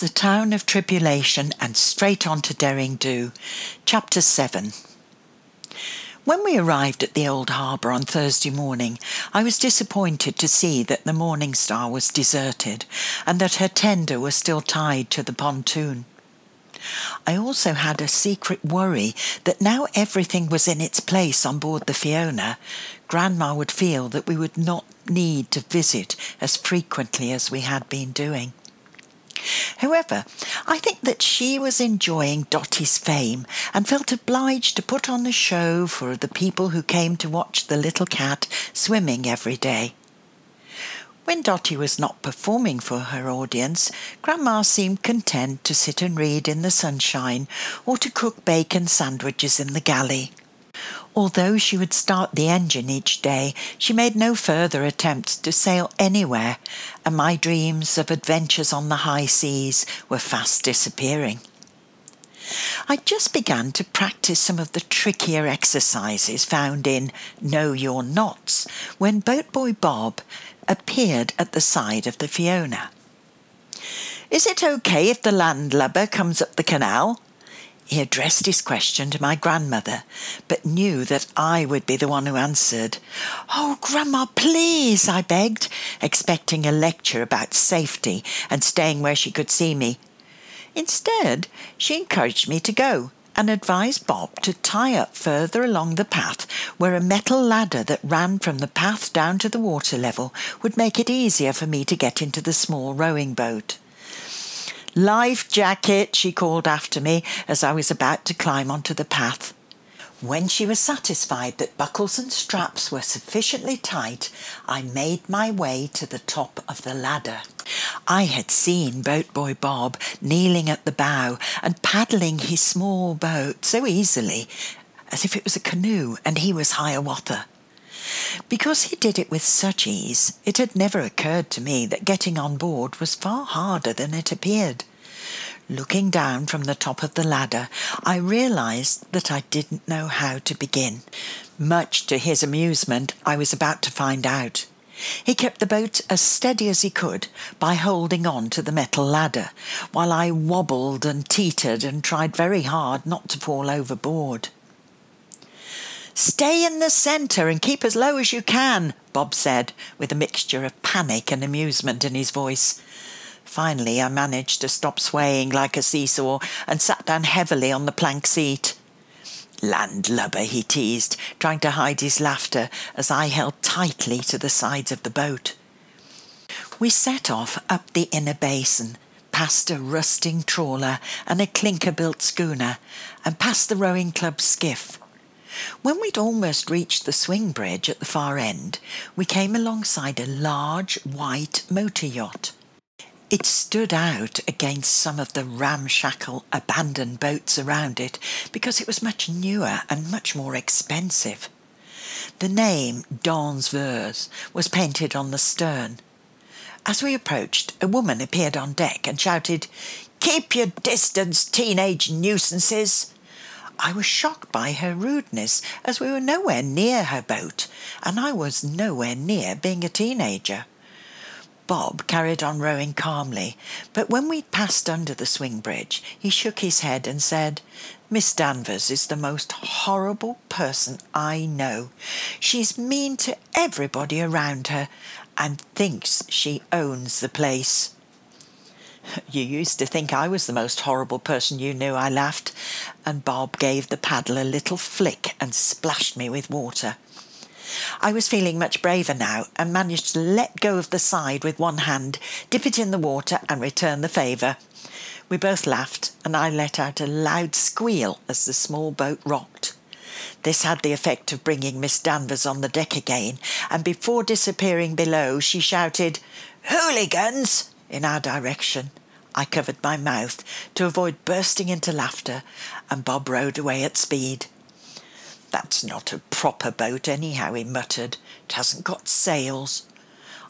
the town of tribulation and straight on to Derring Do. Chapter 7 When we arrived at the old harbour on Thursday morning, I was disappointed to see that the Morning Star was deserted and that her tender was still tied to the pontoon. I also had a secret worry that now everything was in its place on board the Fiona, Grandma would feel that we would not need to visit as frequently as we had been doing. However, I think that she was enjoying Dotty's fame and felt obliged to put on a show for the people who came to watch the little cat swimming every day. When Dotty was not performing for her audience, Grandma seemed content to sit and read in the sunshine or to cook bacon sandwiches in the galley. Although she would start the engine each day, she made no further attempts to sail anywhere, and my dreams of adventures on the high seas were fast disappearing. I just began to practice some of the trickier exercises found in Know Your Knots when Boatboy Bob appeared at the side of the Fiona. Is it okay if the landlubber comes up the canal? He addressed his question to my grandmother, but knew that I would be the one who answered. Oh, Grandma, please, I begged, expecting a lecture about safety and staying where she could see me. Instead, she encouraged me to go and advised Bob to tie up further along the path where a metal ladder that ran from the path down to the water level would make it easier for me to get into the small rowing boat. Life jacket, she called after me as I was about to climb onto the path. When she was satisfied that buckles and straps were sufficiently tight, I made my way to the top of the ladder. I had seen Boatboy Bob kneeling at the bow and paddling his small boat so easily as if it was a canoe and he was Hiawatha. Because he did it with such ease, it had never occurred to me that getting on board was far harder than it appeared. Looking down from the top of the ladder, I realized that I didn't know how to begin. Much to his amusement, I was about to find out. He kept the boat as steady as he could by holding on to the metal ladder, while I wobbled and teetered and tried very hard not to fall overboard. Stay in the centre and keep as low as you can, Bob said, with a mixture of panic and amusement in his voice. Finally, I managed to stop swaying like a seesaw and sat down heavily on the plank seat. Landlubber, he teased, trying to hide his laughter as I held tightly to the sides of the boat. We set off up the inner basin, past a rusting trawler and a clinker built schooner, and past the rowing club skiff. When we'd almost reached the swing bridge at the far end, we came alongside a large white motor yacht. It stood out against some of the ramshackle abandoned boats around it because it was much newer and much more expensive. The name Dans was painted on the stern. As we approached, a woman appeared on deck and shouted, Keep your distance, teenage nuisances! I was shocked by her rudeness, as we were nowhere near her boat, and I was nowhere near being a teenager. Bob carried on rowing calmly, but when we passed under the swing bridge, he shook his head and said, Miss Danvers is the most horrible person I know. She's mean to everybody around her and thinks she owns the place. You used to think I was the most horrible person you knew, I laughed, and Bob gave the paddle a little flick and splashed me with water. I was feeling much braver now and managed to let go of the side with one hand, dip it in the water, and return the favour. We both laughed, and I let out a loud squeal as the small boat rocked. This had the effect of bringing Miss Danvers on the deck again, and before disappearing below, she shouted, Hooligans! In our direction. I covered my mouth to avoid bursting into laughter, and Bob rowed away at speed. That's not a proper boat, anyhow, he muttered. It hasn't got sails.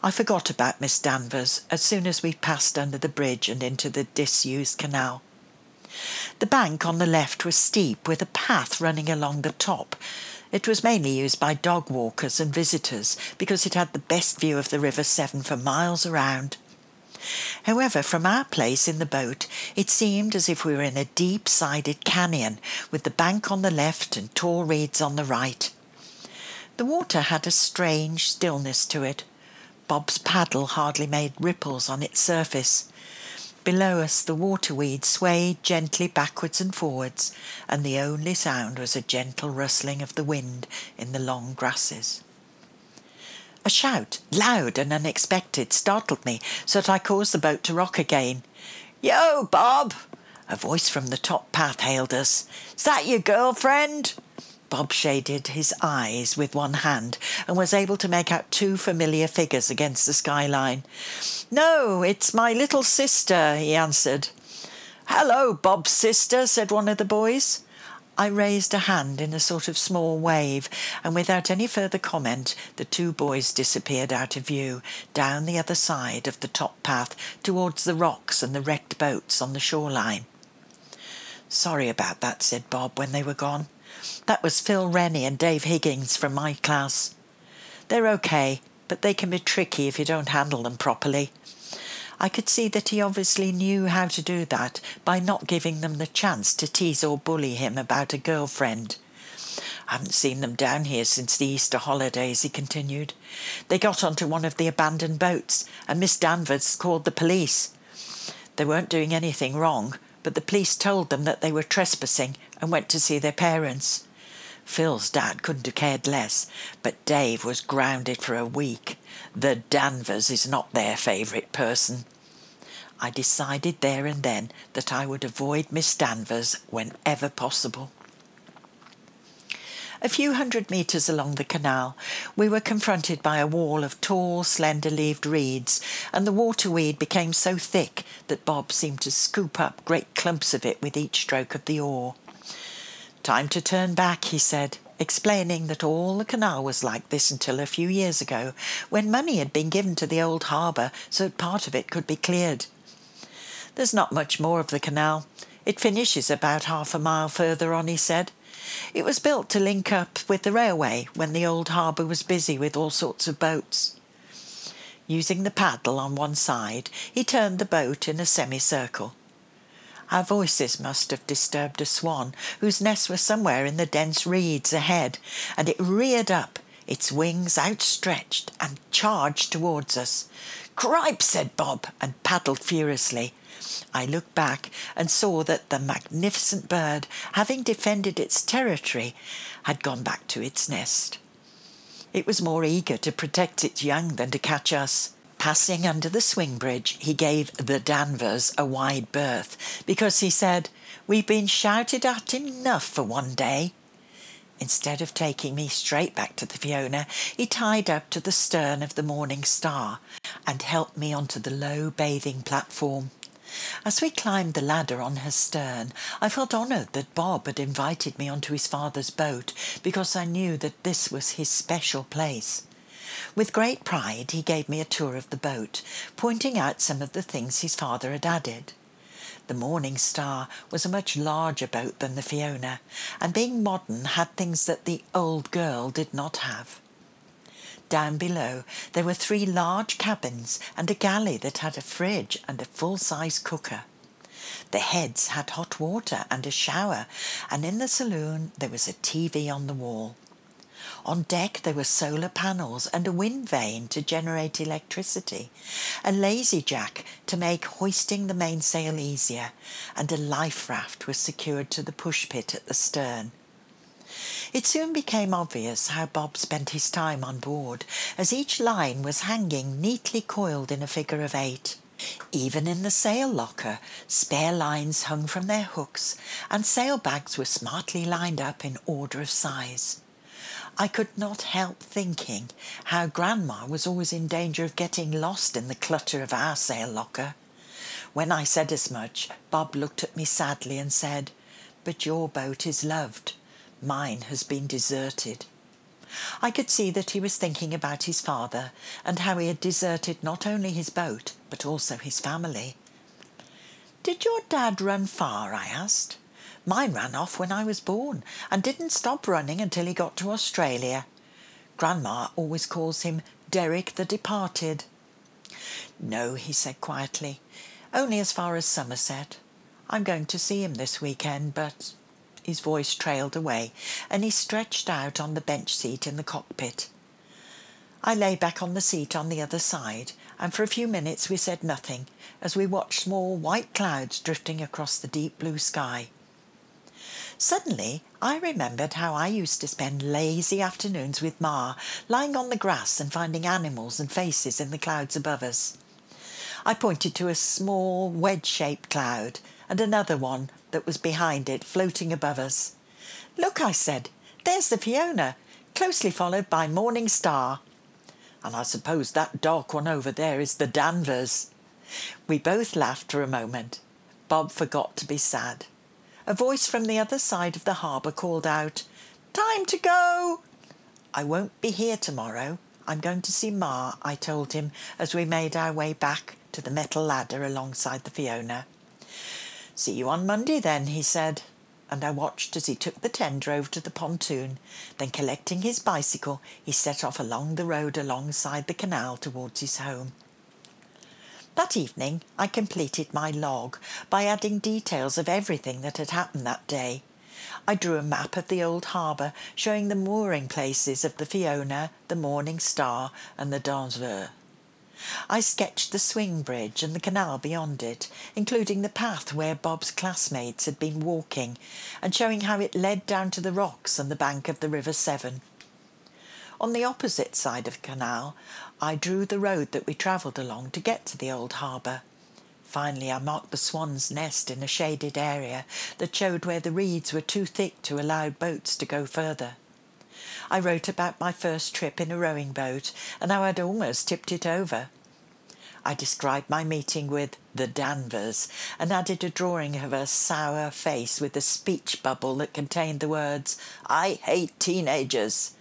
I forgot about Miss Danvers as soon as we passed under the bridge and into the disused canal. The bank on the left was steep, with a path running along the top. It was mainly used by dog walkers and visitors because it had the best view of the River Severn for miles around. However, from our place in the boat, it seemed as if we were in a deep sided canyon with the bank on the left and tall reeds on the right. The water had a strange stillness to it. Bob's paddle hardly made ripples on its surface. Below us, the waterweed swayed gently backwards and forwards, and the only sound was a gentle rustling of the wind in the long grasses. A shout, loud and unexpected, startled me so that I caused the boat to rock again. Yo, Bob! A voice from the top path hailed us. Is that your girlfriend? Bob shaded his eyes with one hand and was able to make out two familiar figures against the skyline. No, it's my little sister, he answered. Hello, Bob's sister, said one of the boys. I raised a hand in a sort of small wave, and without any further comment, the two boys disappeared out of view, down the other side of the top path towards the rocks and the wrecked boats on the shoreline. Sorry about that, said Bob when they were gone. That was Phil Rennie and Dave Higgins from my class. They're okay, but they can be tricky if you don't handle them properly. I could see that he obviously knew how to do that by not giving them the chance to tease or bully him about a girlfriend. I haven't seen them down here since the Easter holidays, he continued. They got onto one of the abandoned boats, and Miss Danvers called the police. They weren't doing anything wrong, but the police told them that they were trespassing and went to see their parents. Phil's dad couldn't have cared less, but Dave was grounded for a week. The Danvers is not their favourite person. I decided there and then that I would avoid Miss Danvers whenever possible. A few hundred metres along the canal, we were confronted by a wall of tall, slender leaved reeds, and the waterweed became so thick that Bob seemed to scoop up great clumps of it with each stroke of the oar. Time to turn back, he said explaining that all the canal was like this until a few years ago, when money had been given to the old harbour so that part of it could be cleared. There's not much more of the canal. It finishes about half a mile further on, he said. It was built to link up with the railway when the old harbour was busy with all sorts of boats. Using the paddle on one side, he turned the boat in a semicircle. Our voices must have disturbed a swan, whose nest was somewhere in the dense reeds ahead, and it reared up, its wings outstretched, and charged towards us. Cripe, said Bob, and paddled furiously. I looked back and saw that the magnificent bird, having defended its territory, had gone back to its nest. It was more eager to protect its young than to catch us. Passing under the swing bridge, he gave the Danvers a wide berth because he said, We've been shouted at enough for one day. Instead of taking me straight back to the Fiona, he tied up to the stern of the Morning Star and helped me onto the low bathing platform. As we climbed the ladder on her stern, I felt honoured that Bob had invited me onto his father's boat because I knew that this was his special place. With great pride, he gave me a tour of the boat, pointing out some of the things his father had added. The Morning Star was a much larger boat than the Fiona, and being modern had things that the old girl did not have. Down below, there were three large cabins and a galley that had a fridge and a full size cooker. The heads had hot water and a shower, and in the saloon there was a TV on the wall. On deck there were solar panels and a wind vane to generate electricity, a lazy jack to make hoisting the mainsail easier, and a life raft was secured to the push pit at the stern. It soon became obvious how Bob spent his time on board, as each line was hanging neatly coiled in a figure of eight. Even in the sail locker, spare lines hung from their hooks, and sail bags were smartly lined up in order of size. I could not help thinking how Grandma was always in danger of getting lost in the clutter of our sail locker. When I said as much, Bob looked at me sadly and said, But your boat is loved. Mine has been deserted. I could see that he was thinking about his father and how he had deserted not only his boat, but also his family. Did your dad run far? I asked. Mine ran off when I was born and didn't stop running until he got to Australia. Grandma always calls him Derek the Departed. No, he said quietly. Only as far as Somerset. I'm going to see him this weekend, but. His voice trailed away, and he stretched out on the bench seat in the cockpit. I lay back on the seat on the other side, and for a few minutes we said nothing as we watched small white clouds drifting across the deep blue sky. Suddenly, I remembered how I used to spend lazy afternoons with Ma, lying on the grass and finding animals and faces in the clouds above us. I pointed to a small wedge shaped cloud and another one that was behind it, floating above us. Look, I said, there's the Fiona, closely followed by Morning Star. And I suppose that dark one over there is the Danvers. We both laughed for a moment. Bob forgot to be sad. A voice from the other side of the harbour called out, Time to go! I won't be here tomorrow. I'm going to see Ma, I told him as we made our way back to the metal ladder alongside the Fiona. See you on Monday then, he said, and I watched as he took the tender over to the pontoon. Then, collecting his bicycle, he set off along the road alongside the canal towards his home. That evening, I completed my log by adding details of everything that had happened that day. I drew a map of the old harbour showing the mooring places of the Fiona, the Morning Star, and the Danvers. I sketched the swing bridge and the canal beyond it, including the path where Bob's classmates had been walking, and showing how it led down to the rocks and the bank of the River Severn. On the opposite side of the canal, I drew the road that we travelled along to get to the old harbour. Finally, I marked the swan's nest in a shaded area that showed where the reeds were too thick to allow boats to go further. I wrote about my first trip in a rowing boat and how I'd almost tipped it over. I described my meeting with the Danvers and added a drawing of her sour face with a speech bubble that contained the words, I hate teenagers.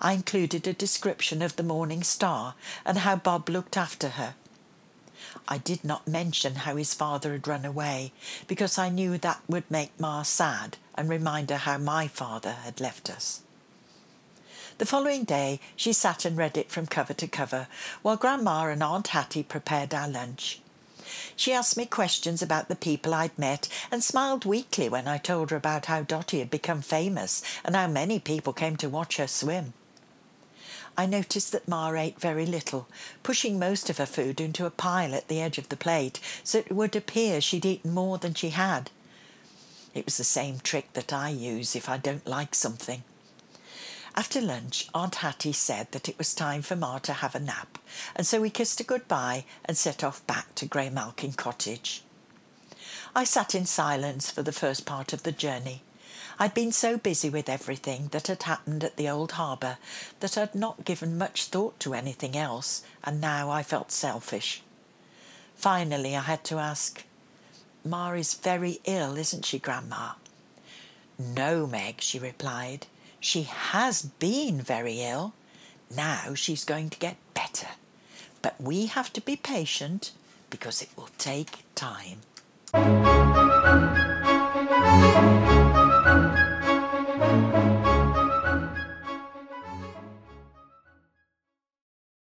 I included a description of the Morning Star and how Bob looked after her. I did not mention how his father had run away because I knew that would make Ma sad and remind her how my father had left us. The following day she sat and read it from cover to cover, while Grandma and Aunt Hattie prepared our lunch. She asked me questions about the people I'd met and smiled weakly when I told her about how Dotty had become famous and how many people came to watch her swim. I noticed that Ma ate very little, pushing most of her food into a pile at the edge of the plate so it would appear she'd eaten more than she had. It was the same trick that I use if I don't like something. After lunch, Aunt Hattie said that it was time for Ma to have a nap, and so we kissed her goodbye and set off back to Graymalkin Cottage. I sat in silence for the first part of the journey. I'd been so busy with everything that had happened at the old harbour that I'd not given much thought to anything else, and now I felt selfish. Finally, I had to ask, Ma is very ill, isn't she, Grandma? No, Meg, she replied. She has been very ill. Now she's going to get better. But we have to be patient because it will take time.